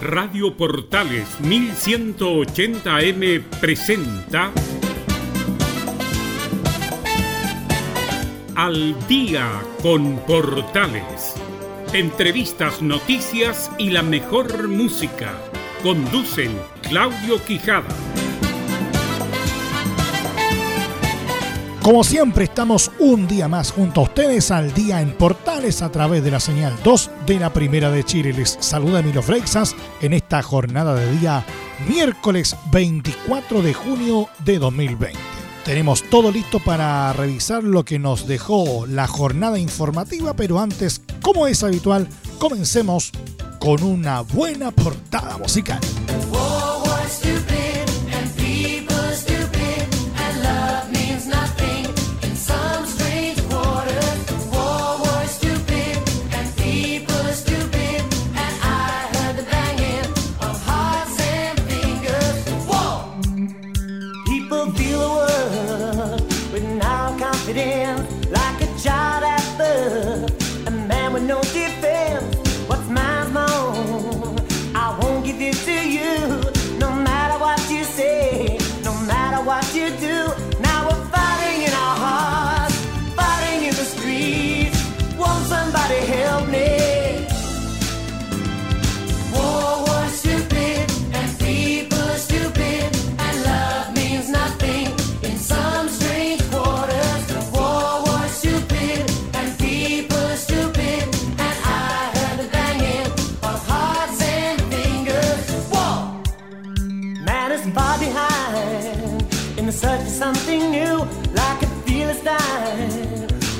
Radio Portales 1180M presenta Al día con Portales. Entrevistas, noticias y la mejor música. Conducen Claudio Quijada. Como siempre estamos un día más junto a ustedes al día en Portales a través de la señal 2 de la Primera de Chile. Les saluda Emilio Freixas en esta jornada de día miércoles 24 de junio de 2020. Tenemos todo listo para revisar lo que nos dejó la jornada informativa, pero antes, como es habitual, comencemos con una buena portada musical.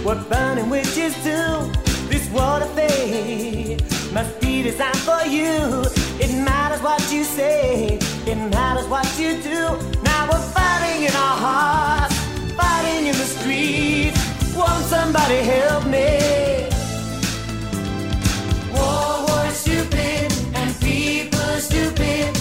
What burning witches do. This world of fate must be designed for you. It matters what you say, it matters what you do. Now we're fighting in our hearts, fighting in the streets. Won't somebody help me? War, war stupid, and people stupid.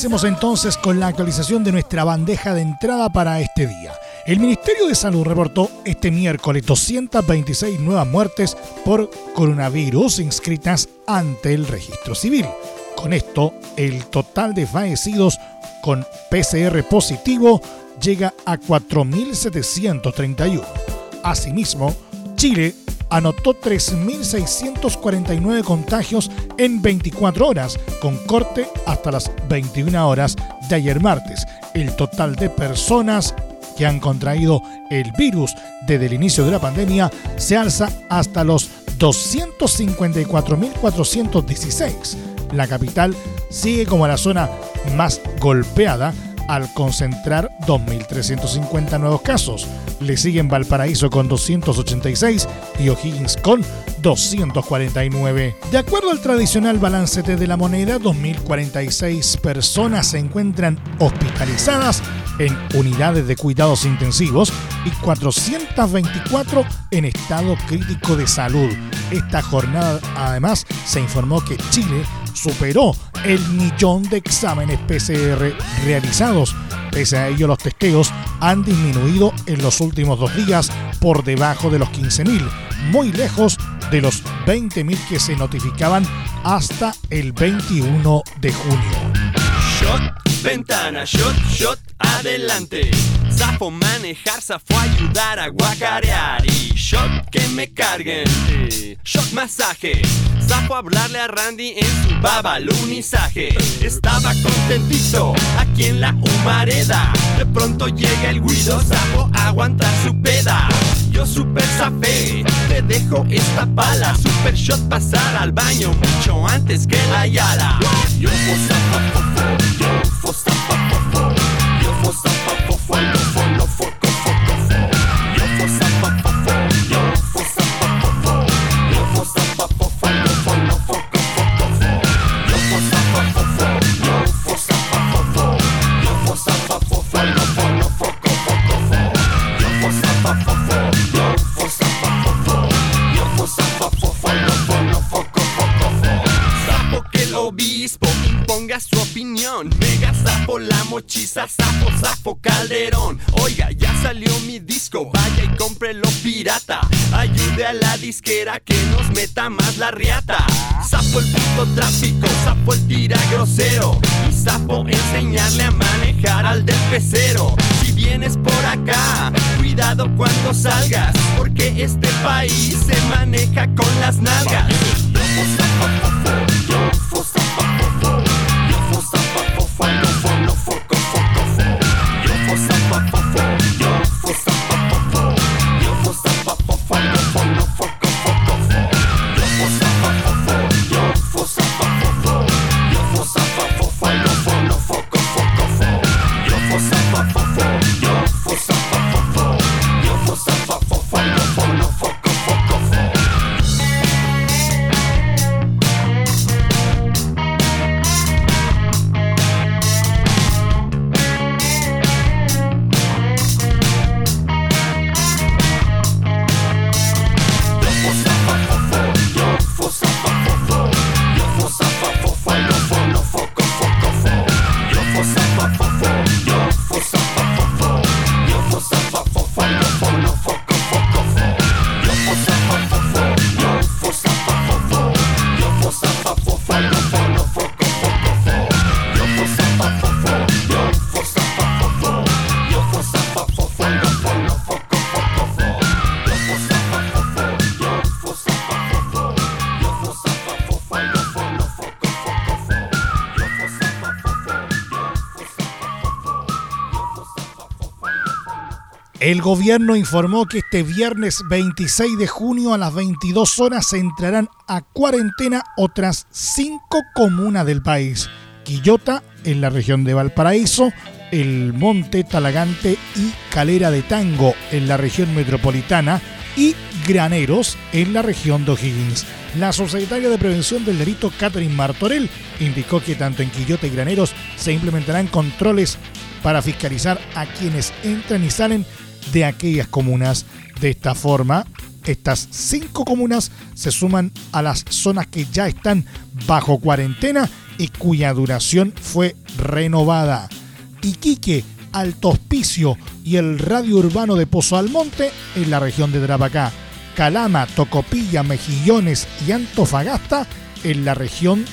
Empecemos entonces con la actualización de nuestra bandeja de entrada para este día. El Ministerio de Salud reportó este miércoles 226 nuevas muertes por coronavirus inscritas ante el registro civil. Con esto, el total de fallecidos con PCR positivo llega a 4.731. Asimismo, Chile anotó 3.649 contagios en 24 horas, con corte hasta las 21 horas de ayer martes. El total de personas que han contraído el virus desde el inicio de la pandemia se alza hasta los 254.416. La capital sigue como la zona más golpeada al concentrar 2.350 nuevos casos. Le siguen Valparaíso con 286 y O'Higgins con 249. De acuerdo al tradicional balancete de la moneda, 2.046 personas se encuentran hospitalizadas en unidades de cuidados intensivos y 424 en estado crítico de salud. Esta jornada además se informó que Chile superó el millón de exámenes PCR realizados. Pese a ello, los testeos han disminuido en los últimos dos días por debajo de los 15.000, muy lejos de los 20.000 que se notificaban hasta el 21 de junio. Ventana, shot, shot, adelante. Zafo manejar, zafo ayudar a guacarear. Y shot que me carguen. Shot masaje. Zafo hablarle a Randy en su babalunizaje. Estaba contentito aquí en la humareda. De pronto llega el guido, Zafo aguanta su peda. Yo super zafé, te dejo esta pala. Super shot pasar al baño mucho antes que la yala. Yo yo fosta pa fofo, yo fosta pa mochiza, sapo, sapo, calderón. Oiga, ya salió mi disco, vaya y cómprelo pirata. Ayude a la disquera que nos meta más la riata. Sapo el puto tráfico, sapo el tira grosero. Y sapo enseñarle a manejar al del pecero. Si vienes por acá, cuidado cuando salgas, porque este país se maneja con las nalgas. Yo fofo, yo El gobierno informó que este viernes 26 de junio a las 22 horas se entrarán a cuarentena otras cinco comunas del país. Quillota, en la región de Valparaíso, El Monte, Talagante y Calera de Tango, en la región metropolitana, y Graneros, en la región de O'Higgins. La subsecretaria de Prevención del Delito, Catherine Martorell, indicó que tanto en Quillota y Graneros se implementarán controles para fiscalizar a quienes entran y salen de aquellas comunas. De esta forma, estas cinco comunas se suman a las zonas que ya están bajo cuarentena y cuya duración fue renovada. Iquique, Alto Hospicio y el radio urbano de Pozo Almonte en la región de Tarapacá. Calama, Tocopilla, Mejillones y Antofagasta en la región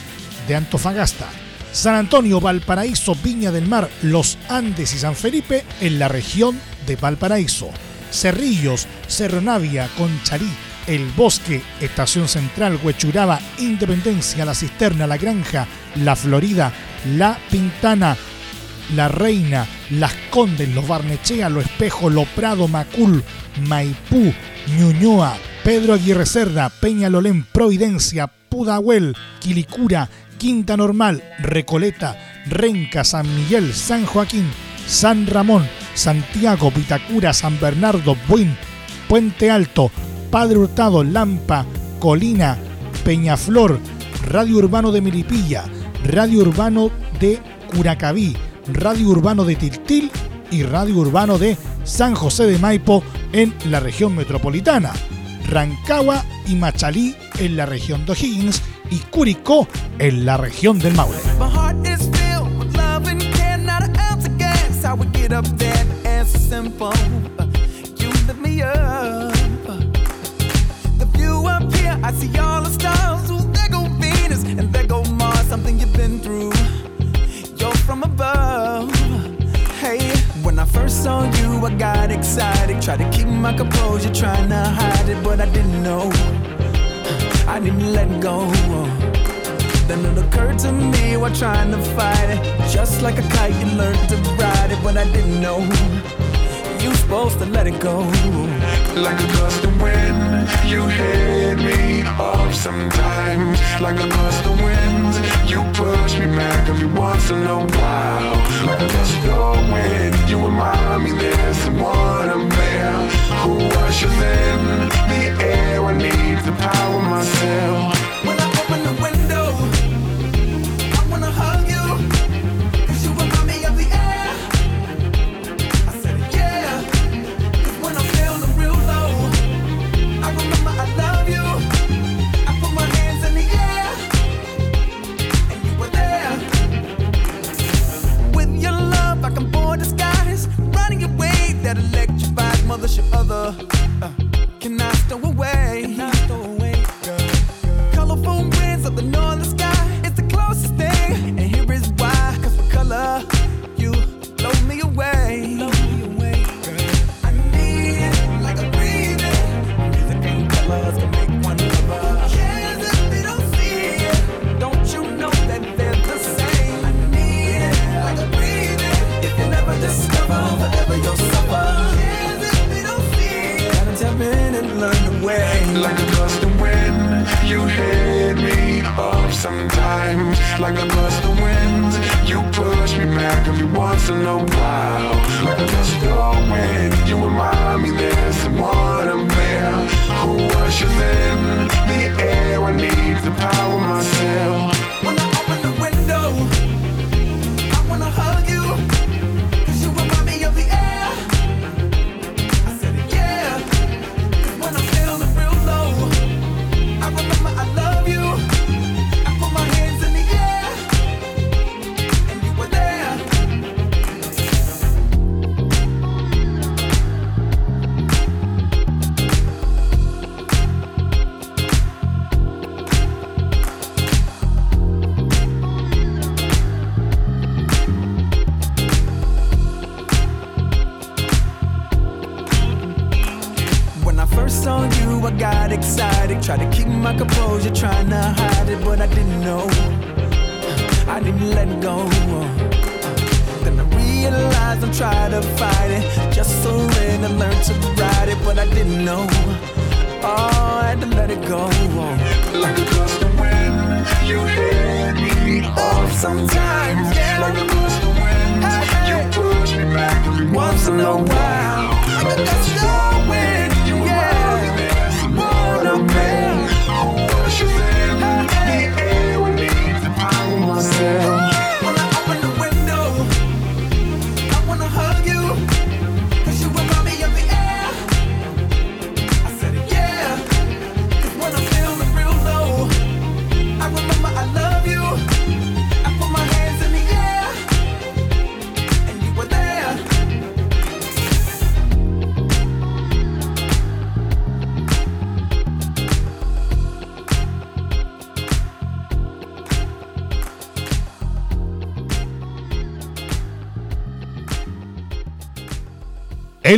de Antofagasta. San Antonio, Valparaíso, Viña del Mar, Los Andes y San Felipe en la región de Valparaíso. Cerrillos, Cerro Navia, Conchalí, El Bosque, Estación Central, Huechuraba, Independencia, La Cisterna, La Granja, La Florida, La Pintana, La Reina, Las Condes, Los Barnechea, Lo Espejo, Lo Prado, Macul, Maipú, Ñuñoa, Pedro Aguirre Cerda, Peñalolén, Providencia, Pudahuel, Quilicura, Quinta Normal, Recoleta, Renca, San Miguel, San Joaquín, San Ramón, Santiago, Vitacura, San Bernardo, Buin, Puente Alto, Padre Hurtado, Lampa, Colina, Peñaflor, Radio Urbano de Milipilla, Radio Urbano de Curacaví, Radio Urbano de Tiltil y Radio Urbano de San José de Maipo en la región metropolitana, Rancagua y Machalí en la región de O'Higgins y Curicó en la región del Maule. I see all the stars. Ooh, there go Venus and there go Mars. Something you've been through. You're from above. Hey, when I first saw you, I got excited. Tried to keep my composure, trying to hide it, but I didn't know. I didn't let go. Then it occurred to me while trying to fight it. Just like a kite, you learned to ride it, but I didn't know. You supposed to let it go. Like a gust of wind, you hit me off sometimes. Like a gust of wind, you push me back every once in a while. Like a gust of wind, you remind me there's someone up there who ushers in the air. I need to power myself.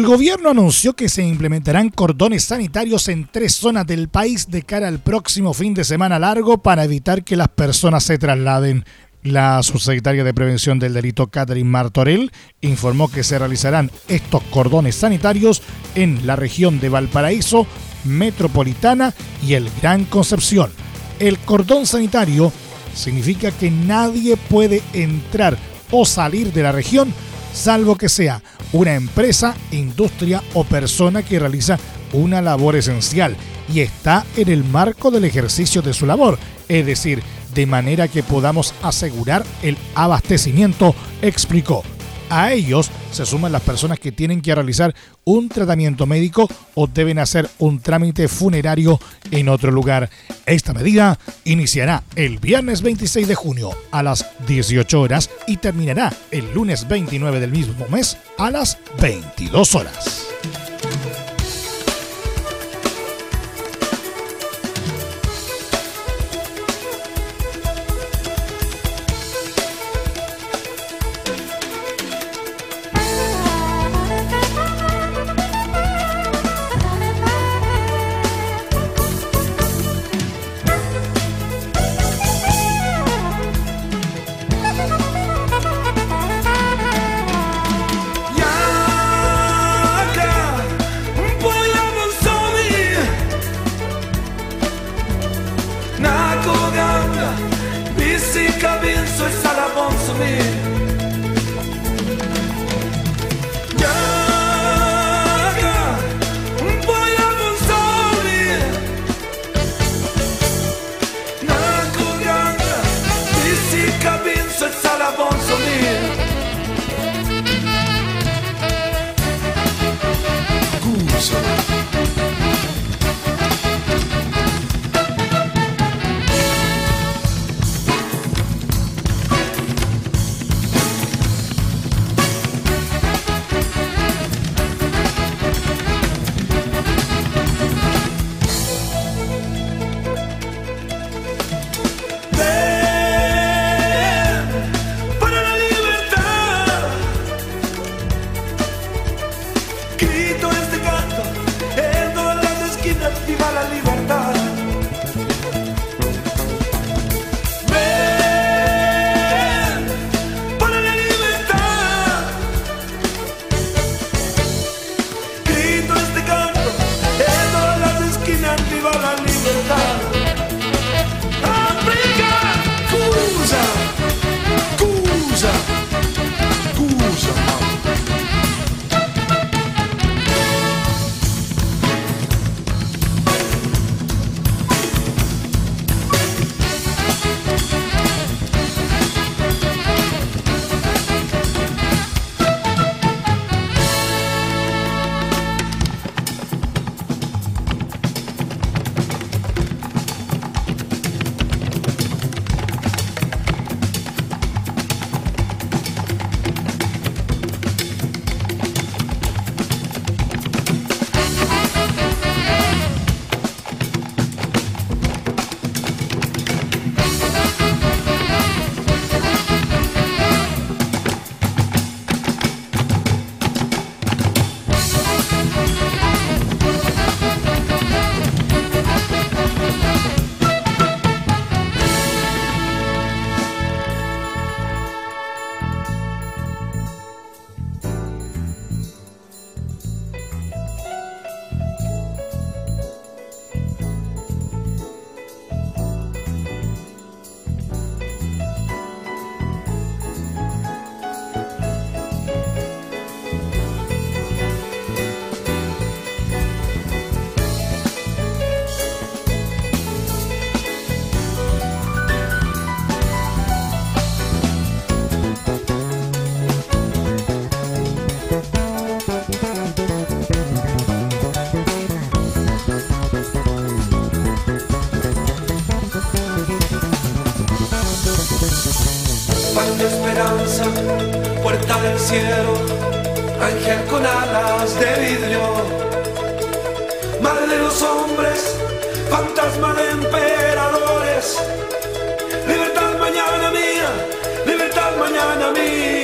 Gobierno anunció que se implementarán cordones sanitarios en tres zonas del país de cara al próximo fin de semana largo para evitar que las personas se trasladen. La subsecretaria de Prevención del Delito, Catherine Martorell, informó que se realizarán estos cordones sanitarios en la región de Valparaíso, Metropolitana y el Gran Concepción. El cordón sanitario significa que nadie puede entrar o salir de la región salvo que sea una empresa, industria o persona que realiza una labor esencial y está en el marco del ejercicio de su labor, es decir, de manera que podamos asegurar el abastecimiento, explicó. A ellos se suman las personas que tienen que realizar un tratamiento médico o deben hacer un trámite funerario en otro lugar. Esta medida iniciará el viernes 26 de junio a las 18 horas y terminará el lunes 29 del mismo mes a las 22 horas. Cielo, ángel con alas de vidrio, madre de los hombres, fantasma de emperadores, libertad mañana mía, libertad mañana mía.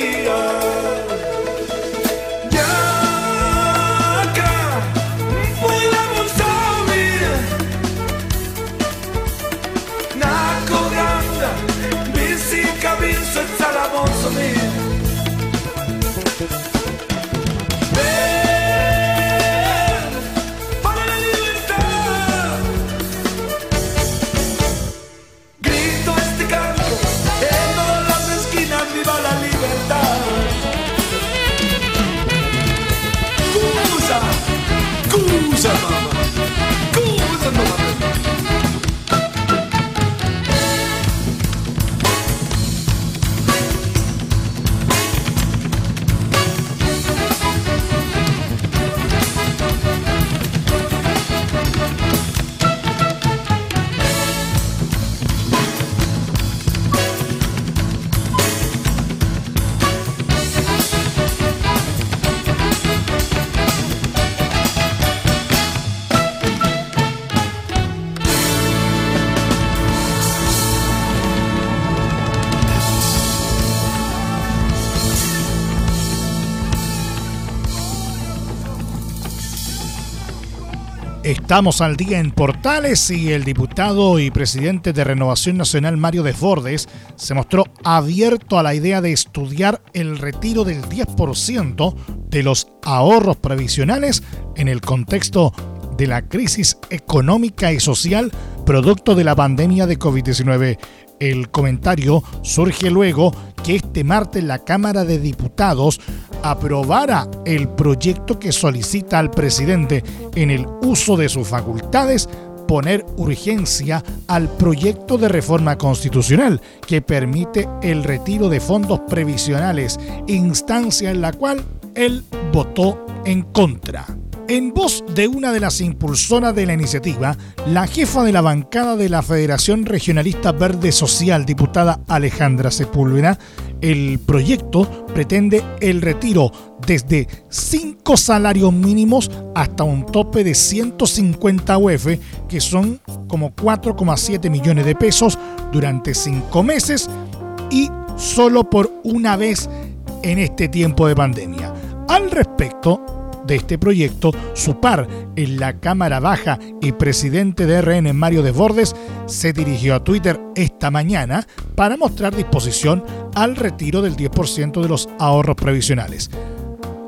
Estamos al día en Portales y el diputado y presidente de Renovación Nacional Mario Desbordes se mostró abierto a la idea de estudiar el retiro del 10% de los ahorros previsionales en el contexto de la crisis económica y social producto de la pandemia de COVID-19. El comentario surge luego que este martes la Cámara de Diputados aprobara el proyecto que solicita al presidente en el uso de sus facultades poner urgencia al proyecto de reforma constitucional que permite el retiro de fondos previsionales, instancia en la cual él votó en contra. En voz de una de las impulsoras de la iniciativa, la jefa de la bancada de la Federación Regionalista Verde Social, diputada Alejandra Sepúlveda, el proyecto pretende el retiro desde 5 salarios mínimos hasta un tope de 150 UF, que son como 4,7 millones de pesos durante 5 meses y solo por una vez en este tiempo de pandemia. Al respecto, de este proyecto, su par en la Cámara Baja y presidente de RN Mario Desbordes se dirigió a Twitter esta mañana para mostrar disposición al retiro del 10% de los ahorros previsionales.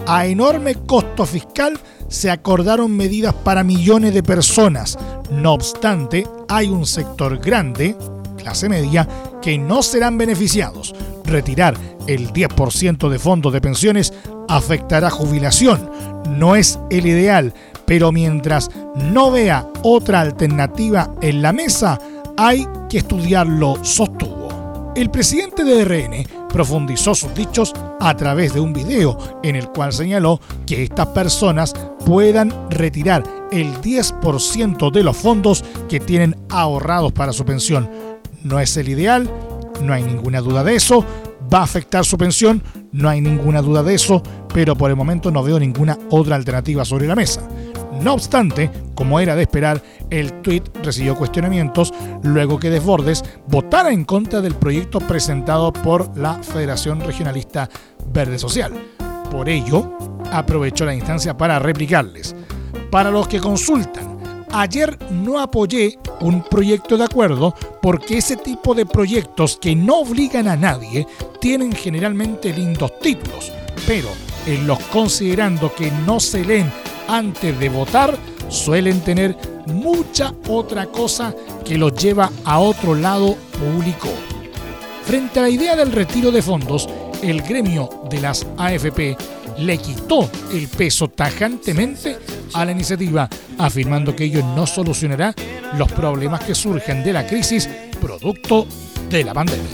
A enorme costo fiscal se acordaron medidas para millones de personas. No obstante, hay un sector grande, clase media, que no serán beneficiados. Retirar el 10% de fondos de pensiones afectará jubilación, no es el ideal, pero mientras no vea otra alternativa en la mesa, hay que estudiarlo, sostuvo. El presidente de RN profundizó sus dichos a través de un video en el cual señaló que estas personas puedan retirar el 10% de los fondos que tienen ahorrados para su pensión. No es el ideal, no hay ninguna duda de eso, va a afectar su pensión, no hay ninguna duda de eso, pero por el momento no veo ninguna otra alternativa sobre la mesa. No obstante, como era de esperar, el tuit recibió cuestionamientos luego que Desbordes votara en contra del proyecto presentado por la Federación Regionalista Verde Social. Por ello, aprovechó la instancia para replicarles. Para los que consultan, ayer no apoyé un proyecto de acuerdo porque ese tipo de proyectos que no obligan a nadie tienen generalmente lindos títulos, pero en los considerando que no se leen antes de votar, suelen tener mucha otra cosa que los lleva a otro lado público. Frente a la idea del retiro de fondos, el gremio de las AFP le quitó el peso tajantemente a la iniciativa, afirmando que ello no solucionará los problemas que surgen de la crisis producto de la pandemia.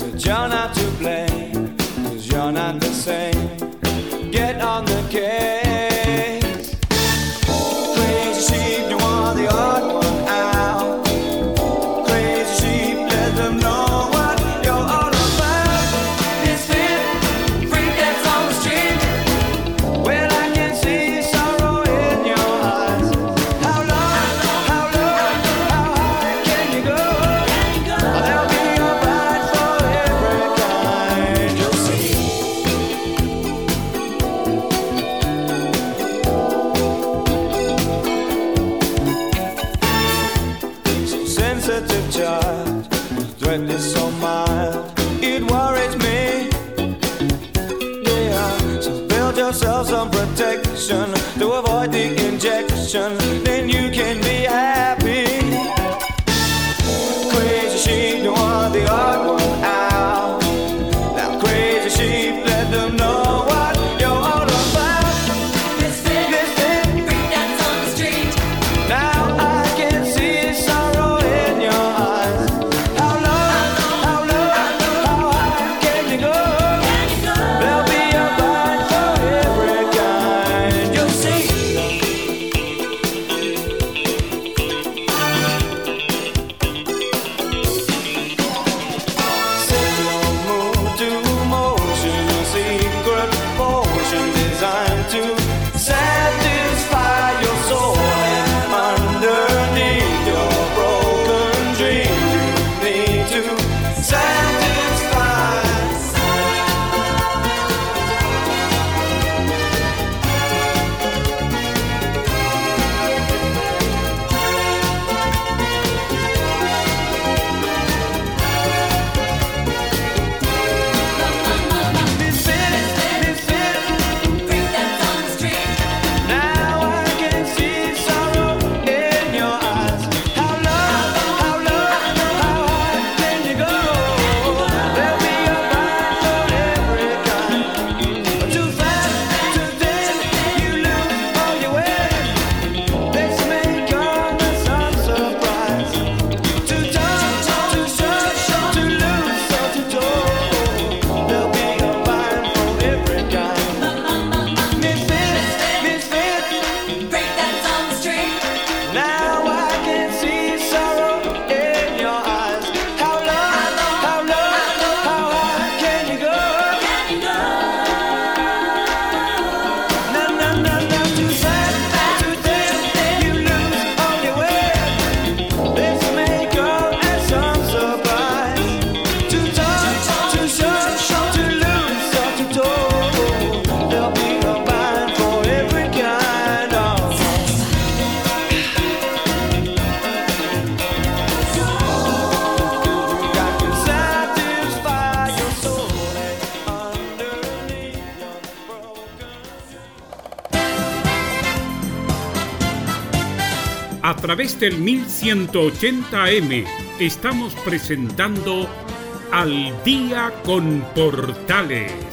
Través del 1180M estamos presentando Al Día con Portales.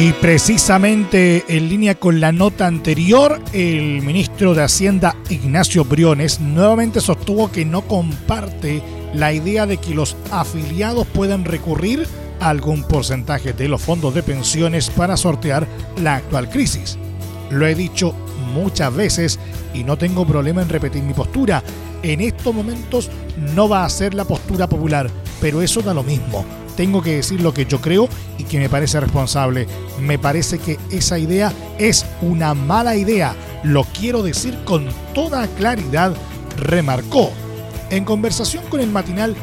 Y precisamente en línea con la nota anterior, el ministro de Hacienda Ignacio Briones nuevamente sostuvo que no comparte la idea de que los afiliados puedan recurrir a algún porcentaje de los fondos de pensiones para sortear la actual crisis. Lo he dicho muchas veces y no tengo problema en repetir mi postura. En estos momentos no va a ser la postura popular, pero eso da lo mismo tengo que decir lo que yo creo y que me parece responsable. Me parece que esa idea es una mala idea. Lo quiero decir con toda claridad, remarcó. En conversación con el matinal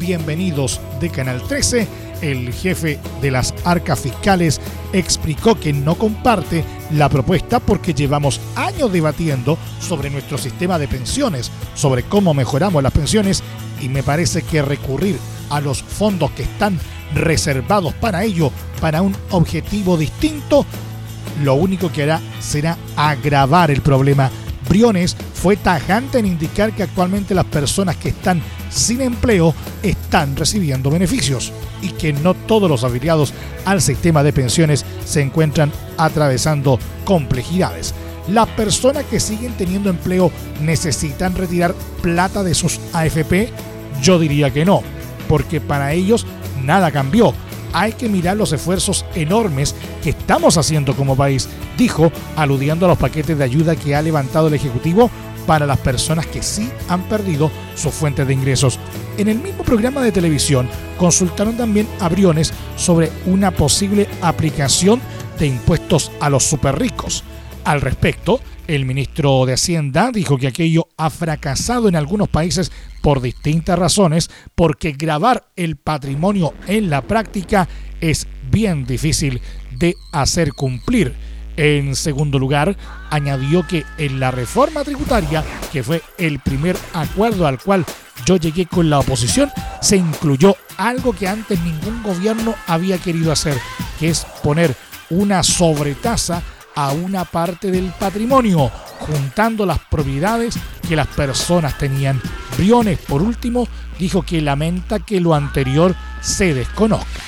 Bienvenidos de Canal 13, el jefe de las arcas fiscales explicó que no comparte la propuesta porque llevamos años debatiendo sobre nuestro sistema de pensiones, sobre cómo mejoramos las pensiones y me parece que recurrir a los fondos que están reservados para ello, para un objetivo distinto, lo único que hará será agravar el problema. Briones fue tajante en indicar que actualmente las personas que están sin empleo están recibiendo beneficios y que no todos los afiliados al sistema de pensiones se encuentran atravesando complejidades. ¿Las personas que siguen teniendo empleo necesitan retirar plata de sus AFP? Yo diría que no porque para ellos nada cambió. Hay que mirar los esfuerzos enormes que estamos haciendo como país, dijo, aludiendo a los paquetes de ayuda que ha levantado el Ejecutivo para las personas que sí han perdido sus fuentes de ingresos. En el mismo programa de televisión consultaron también a Briones sobre una posible aplicación de impuestos a los superricos. Al respecto, el ministro de Hacienda dijo que aquello ha fracasado en algunos países por distintas razones, porque grabar el patrimonio en la práctica es bien difícil de hacer cumplir. En segundo lugar, añadió que en la reforma tributaria, que fue el primer acuerdo al cual yo llegué con la oposición, se incluyó algo que antes ningún gobierno había querido hacer, que es poner una sobretasa a una parte del patrimonio, juntando las propiedades que las personas tenían. Briones, por último, dijo que lamenta que lo anterior se desconozca.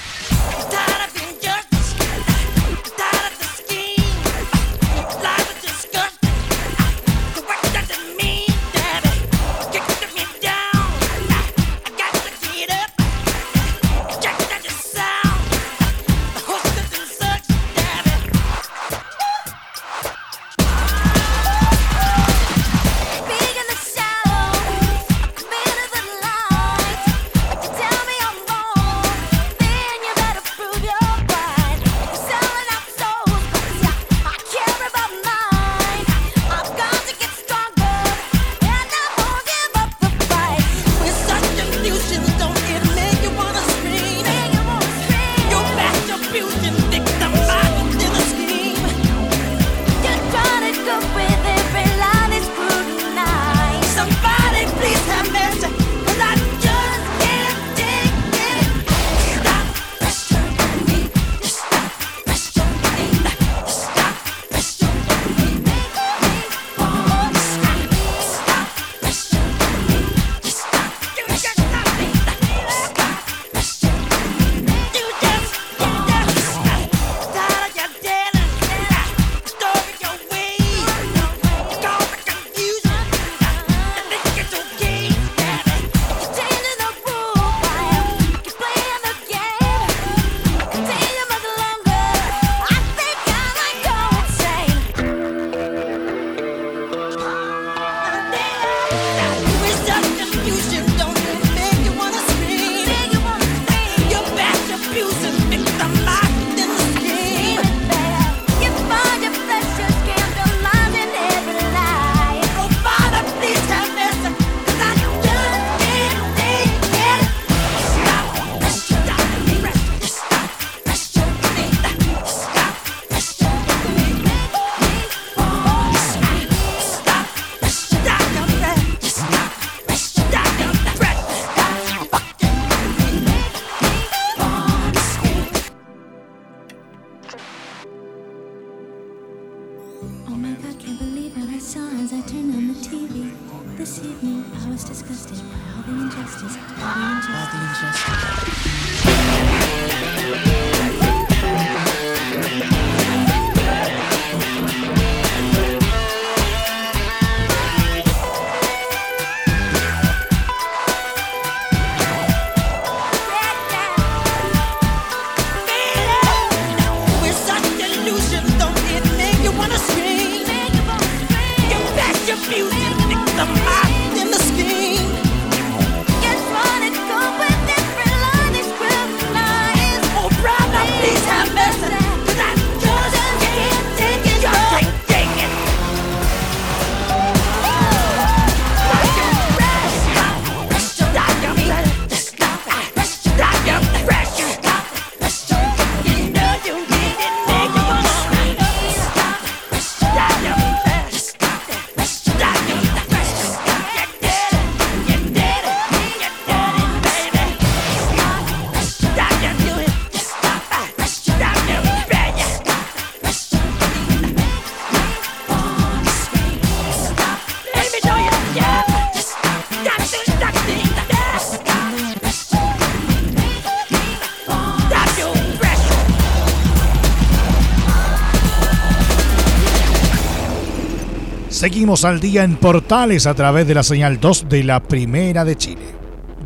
Seguimos al día en Portales a través de la señal 2 de la Primera de Chile.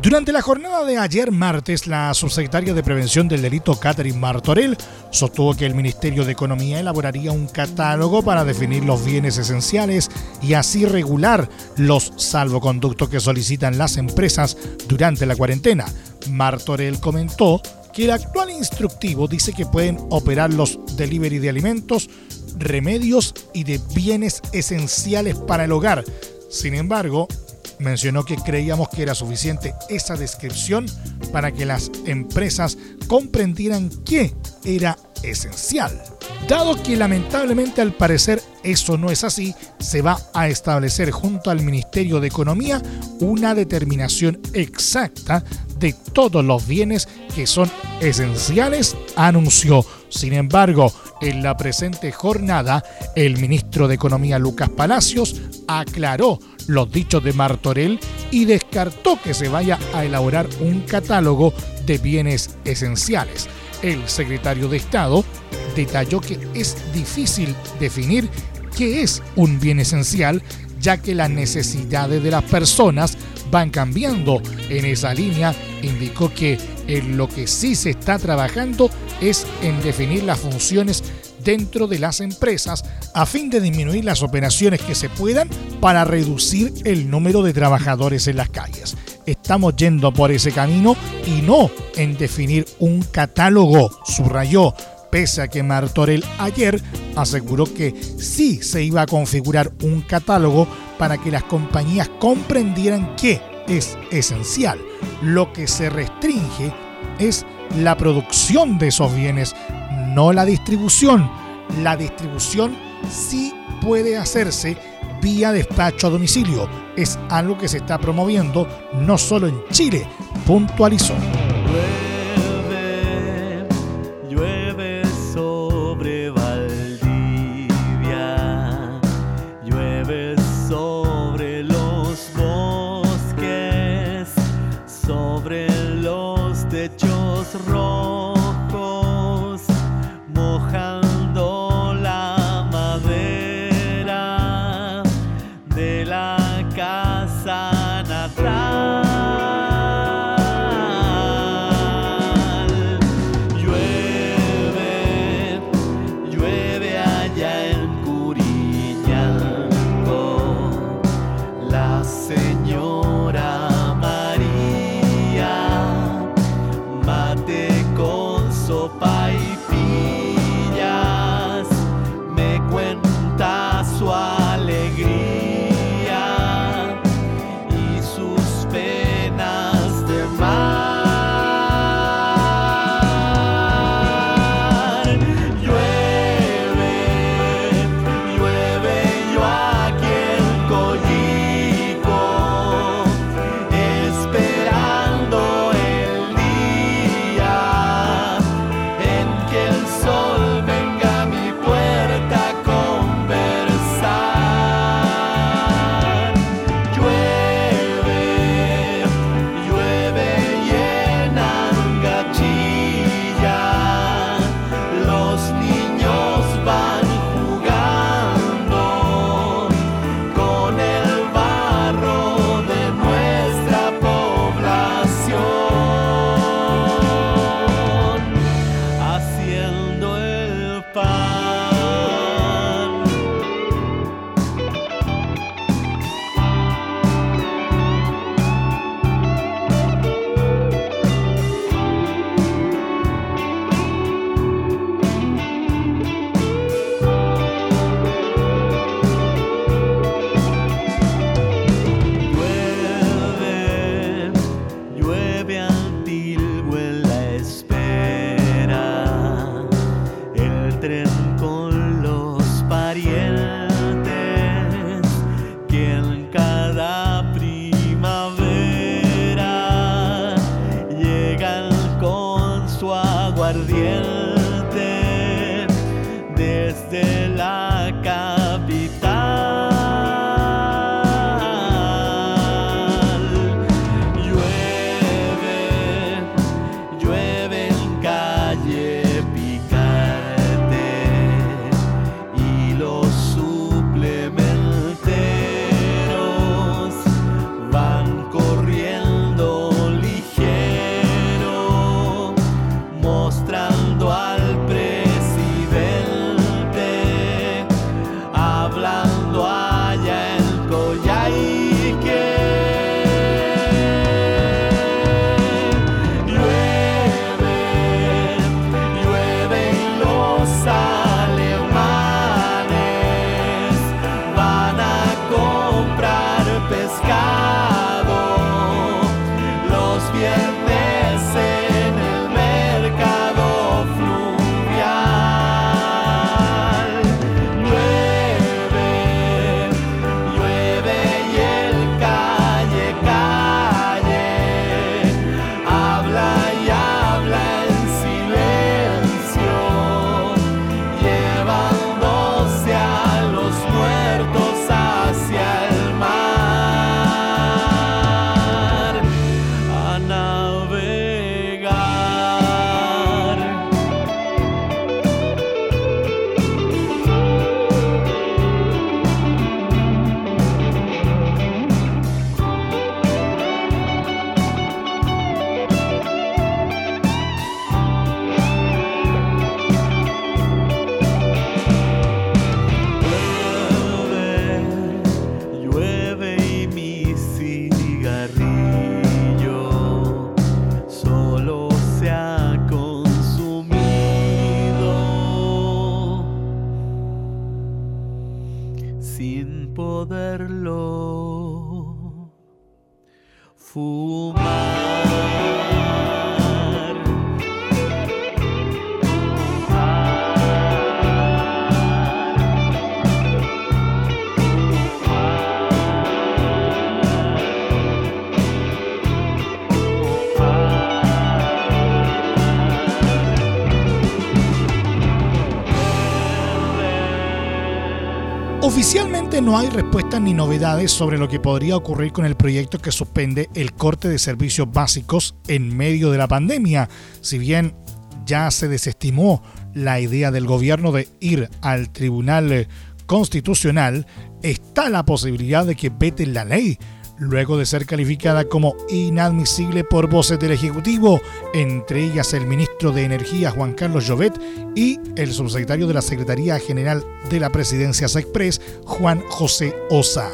Durante la jornada de ayer martes, la subsecretaria de Prevención del Delito, Catherine Martorell, sostuvo que el Ministerio de Economía elaboraría un catálogo para definir los bienes esenciales y así regular los salvoconductos que solicitan las empresas durante la cuarentena. Martorell comentó que el actual instructivo dice que pueden operar los delivery de alimentos, remedios y de bienes esenciales para el hogar. Sin embargo, mencionó que creíamos que era suficiente esa descripción para que las empresas comprendieran qué era esencial. Dado que lamentablemente al parecer eso no es así, se va a establecer junto al Ministerio de Economía una determinación exacta de todos los bienes que son esenciales, anunció. Sin embargo, en la presente jornada, el ministro de Economía Lucas Palacios aclaró los dichos de Martorell y descartó que se vaya a elaborar un catálogo de bienes esenciales. El secretario de Estado detalló que es difícil definir qué es un bien esencial, ya que las necesidades de las personas van cambiando. En esa línea indicó que en lo que sí se está trabajando es en definir las funciones dentro de las empresas a fin de disminuir las operaciones que se puedan para reducir el número de trabajadores en las calles. Estamos yendo por ese camino y no en definir un catálogo, subrayó, pese a que Martorell ayer aseguró que sí se iba a configurar un catálogo para que las compañías comprendieran qué es esencial. Lo que se restringe es la producción de esos bienes, no la distribución. La distribución sí puede hacerse vía despacho a domicilio. Es algo que se está promoviendo no solo en Chile, puntualizó. Poderlo fumar. Oficialmente no hay respuestas ni novedades sobre lo que podría ocurrir con el proyecto que suspende el corte de servicios básicos en medio de la pandemia. Si bien ya se desestimó la idea del gobierno de ir al Tribunal Constitucional, está la posibilidad de que veten la ley luego de ser calificada como inadmisible por voces del Ejecutivo, entre ellas el ministro de Energía Juan Carlos Llovet y el subsecretario de la Secretaría General de la Presidencia SECPRES Juan José Osa.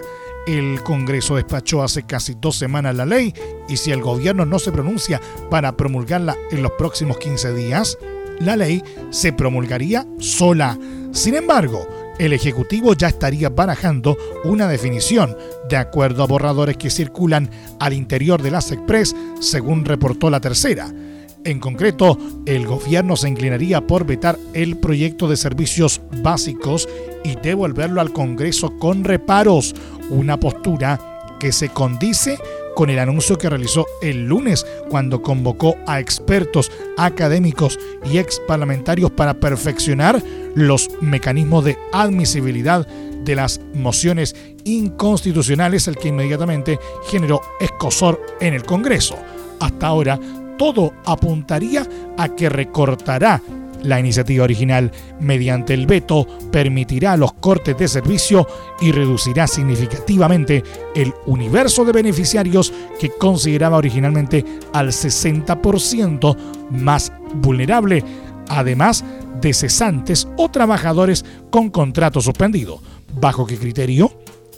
El Congreso despachó hace casi dos semanas la ley y si el gobierno no se pronuncia para promulgarla en los próximos 15 días, la ley se promulgaría sola. Sin embargo, el Ejecutivo ya estaría barajando una definición, de acuerdo a borradores que circulan al interior de la SECPRES, según reportó la tercera. En concreto, el gobierno se inclinaría por vetar el proyecto de servicios básicos y devolverlo al Congreso con reparos, una postura que se condice con el anuncio que realizó el lunes cuando convocó a expertos, académicos y ex parlamentarios para perfeccionar los mecanismos de admisibilidad de las mociones inconstitucionales, el que inmediatamente generó escosor en el Congreso. Hasta ahora, todo apuntaría a que recortará la iniciativa original, mediante el veto, permitirá los cortes de servicio y reducirá significativamente el universo de beneficiarios que consideraba originalmente al 60% más vulnerable, además de cesantes o trabajadores con contrato suspendido. ¿Bajo qué criterio?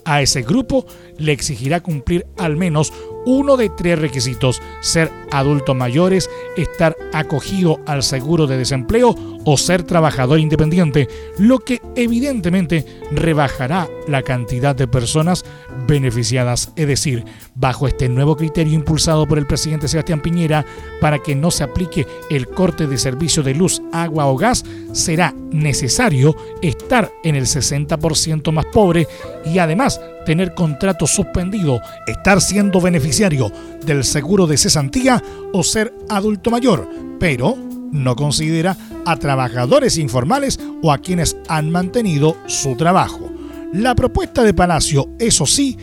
A ese grupo le exigirá cumplir al menos uno de tres requisitos, ser adultos mayores, estar acogido al seguro de desempleo o ser trabajador independiente, lo que evidentemente rebajará la cantidad de personas beneficiadas. Es decir, bajo este nuevo criterio impulsado por el presidente Sebastián Piñera, para que no se aplique el corte de servicio de luz, agua o gas, será necesario estar en el 60% más pobre y además tener contrato suspendido, estar siendo beneficiario del seguro de cesantía o ser adulto mayor, pero no considera a trabajadores informales o a quienes han mantenido su trabajo. La propuesta de Palacio, eso sí,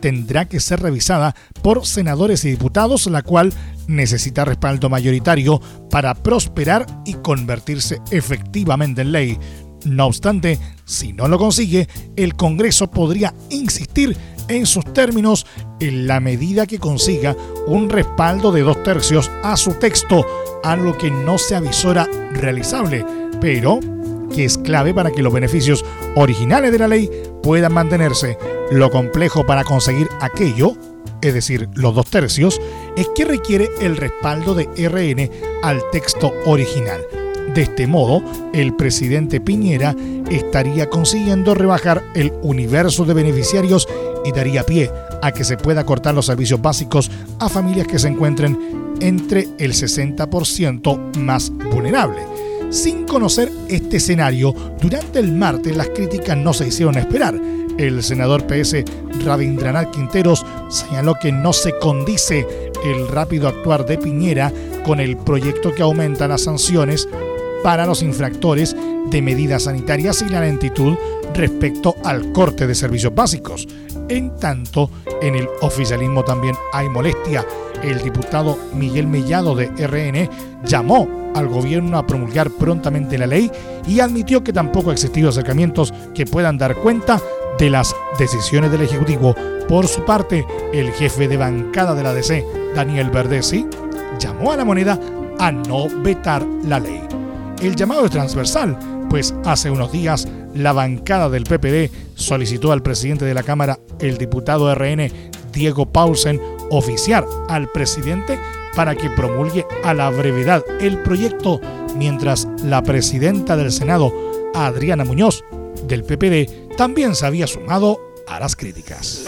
tendrá que ser revisada por senadores y diputados, la cual necesita respaldo mayoritario para prosperar y convertirse efectivamente en ley. No obstante, si no lo consigue, el Congreso podría insistir en sus términos en la medida que consiga un respaldo de dos tercios a su texto, algo que no se avisora realizable, pero que es clave para que los beneficios originales de la ley puedan mantenerse. Lo complejo para conseguir aquello, es decir, los dos tercios, es que requiere el respaldo de RN al texto original. De este modo, el presidente Piñera estaría consiguiendo rebajar el universo de beneficiarios y daría pie a que se pueda cortar los servicios básicos a familias que se encuentren entre el 60% más vulnerable. Sin conocer este escenario, durante el martes las críticas no se hicieron esperar. El senador PS Rabindranath Quinteros señaló que no se condice el rápido actuar de Piñera con el proyecto que aumenta las sanciones para los infractores de medidas sanitarias y la lentitud respecto al corte de servicios básicos. En tanto, en el oficialismo también hay molestia. El diputado Miguel Mellado de RN llamó al gobierno a promulgar prontamente la ley y admitió que tampoco ha existido acercamientos que puedan dar cuenta de las decisiones del Ejecutivo. Por su parte, el jefe de bancada de la DC, Daniel Verdesi, llamó a la moneda a no vetar la ley. El llamado es transversal, pues hace unos días la bancada del PPD solicitó al presidente de la Cámara, el diputado RN Diego Paulsen, oficiar al presidente para que promulgue a la brevedad el proyecto, mientras la presidenta del Senado, Adriana Muñoz, del PPD, también se había sumado a las críticas.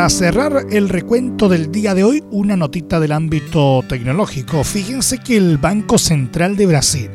Para cerrar el recuento del día de hoy, una notita del ámbito tecnológico. Fíjense que el Banco Central de Brasil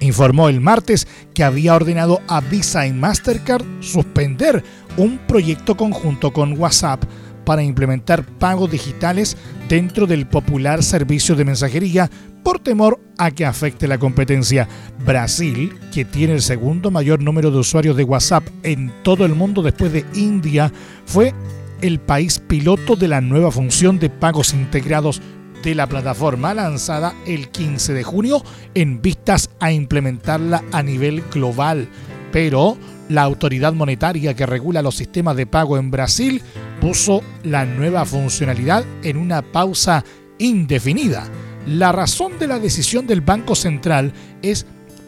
informó el martes que había ordenado a Visa y Mastercard suspender un proyecto conjunto con WhatsApp para implementar pagos digitales dentro del popular servicio de mensajería por temor a que afecte la competencia. Brasil, que tiene el segundo mayor número de usuarios de WhatsApp en todo el mundo después de India, fue el país piloto de la nueva función de pagos integrados de la plataforma lanzada el 15 de junio en vistas a implementarla a nivel global. Pero la autoridad monetaria que regula los sistemas de pago en Brasil puso la nueva funcionalidad en una pausa indefinida. La razón de la decisión del Banco Central es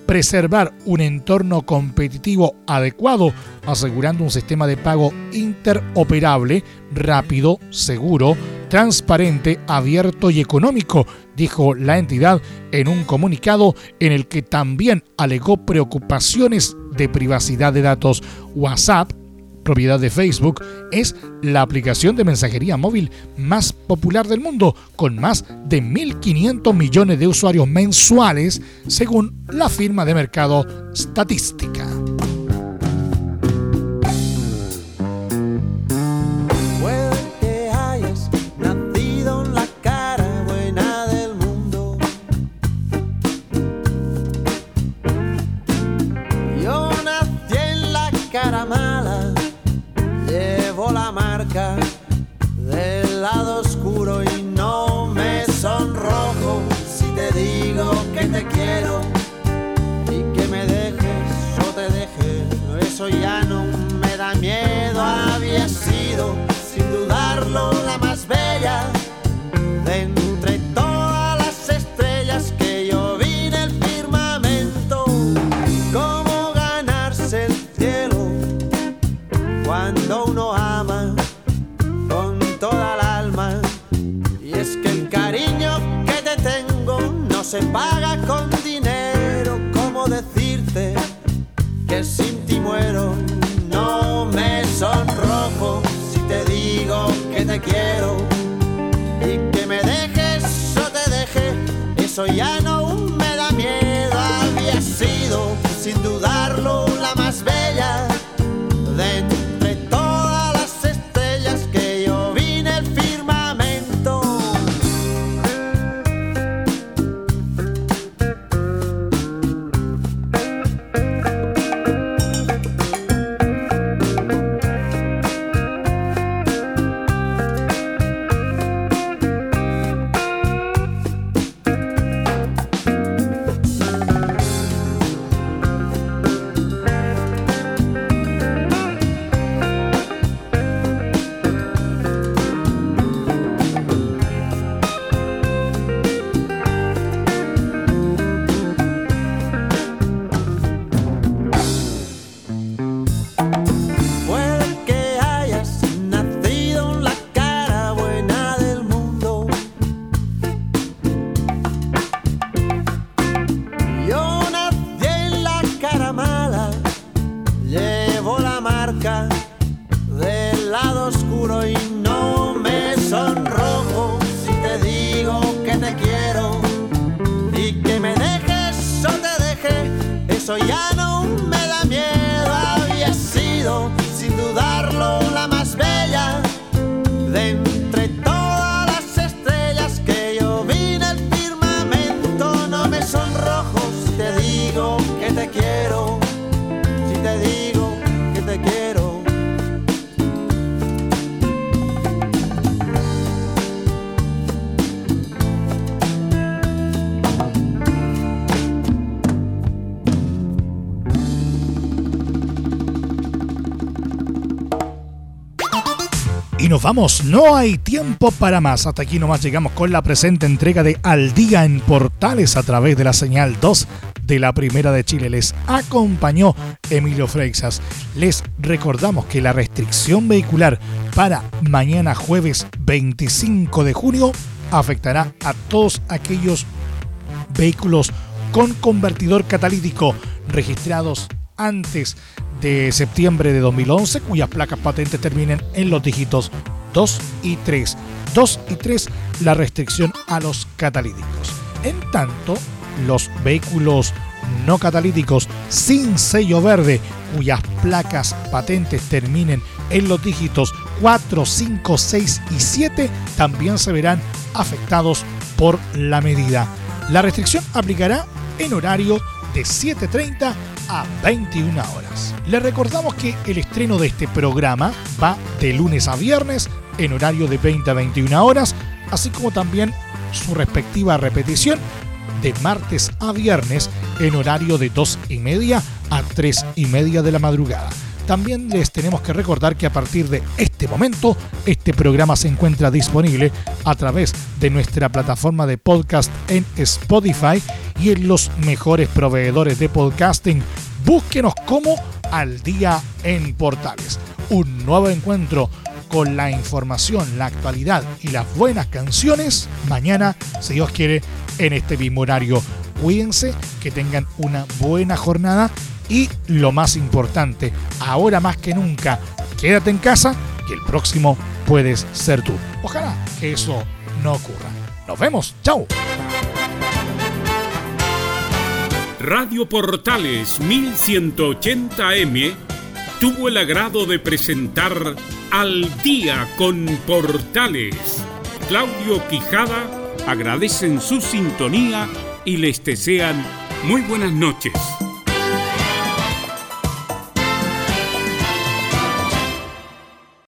preservar un entorno competitivo adecuado, asegurando un sistema de pago interoperable, rápido, seguro, transparente, abierto y económico, dijo la entidad en un comunicado en el que también alegó preocupaciones de privacidad de datos. WhatsApp propiedad de Facebook, es la aplicación de mensajería móvil más popular del mundo, con más de 1.500 millones de usuarios mensuales, según la firma de mercado Statística. Eso vamos, no hay tiempo para más. Hasta aquí nomás llegamos con la presente entrega de Al Día en Portales a través de la señal 2 de la Primera de Chile. Les acompañó Emilio Freixas. Les recordamos que la restricción vehicular para mañana jueves 25 de junio afectará a todos aquellos vehículos con convertidor catalítico registrados antes de septiembre de 2011 cuyas placas patentes terminen en los dígitos 2 y 3. 2 y 3 la restricción a los catalíticos. En tanto, los vehículos no catalíticos sin sello verde cuyas placas patentes terminen en los dígitos 4, 5, 6 y 7 también se verán afectados por la medida. La restricción aplicará en horario de 7.30 a 21 horas. Le recordamos que el estreno de este programa va de lunes a viernes en horario de 20 a 21 horas, así como también su respectiva repetición de martes a viernes en horario de 2 y media a 3 y media de la madrugada. También les tenemos que recordar que a partir de este momento, este programa se encuentra disponible a través de nuestra plataforma de podcast en Spotify y en los mejores proveedores de podcasting. Búsquenos como Al Día en Portales. Un nuevo encuentro con la información, la actualidad y las buenas canciones mañana, si Dios quiere, en este mismo horario. Cuídense, que tengan una buena jornada y lo más importante, ahora más que nunca, quédate en casa, que el próximo puedes ser tú. Ojalá que eso no ocurra. Nos vemos, chao. Radio Portales 1180M tuvo el agrado de presentar Al Día con Portales. Claudio Quijada agradecen su sintonía y les desean muy buenas noches.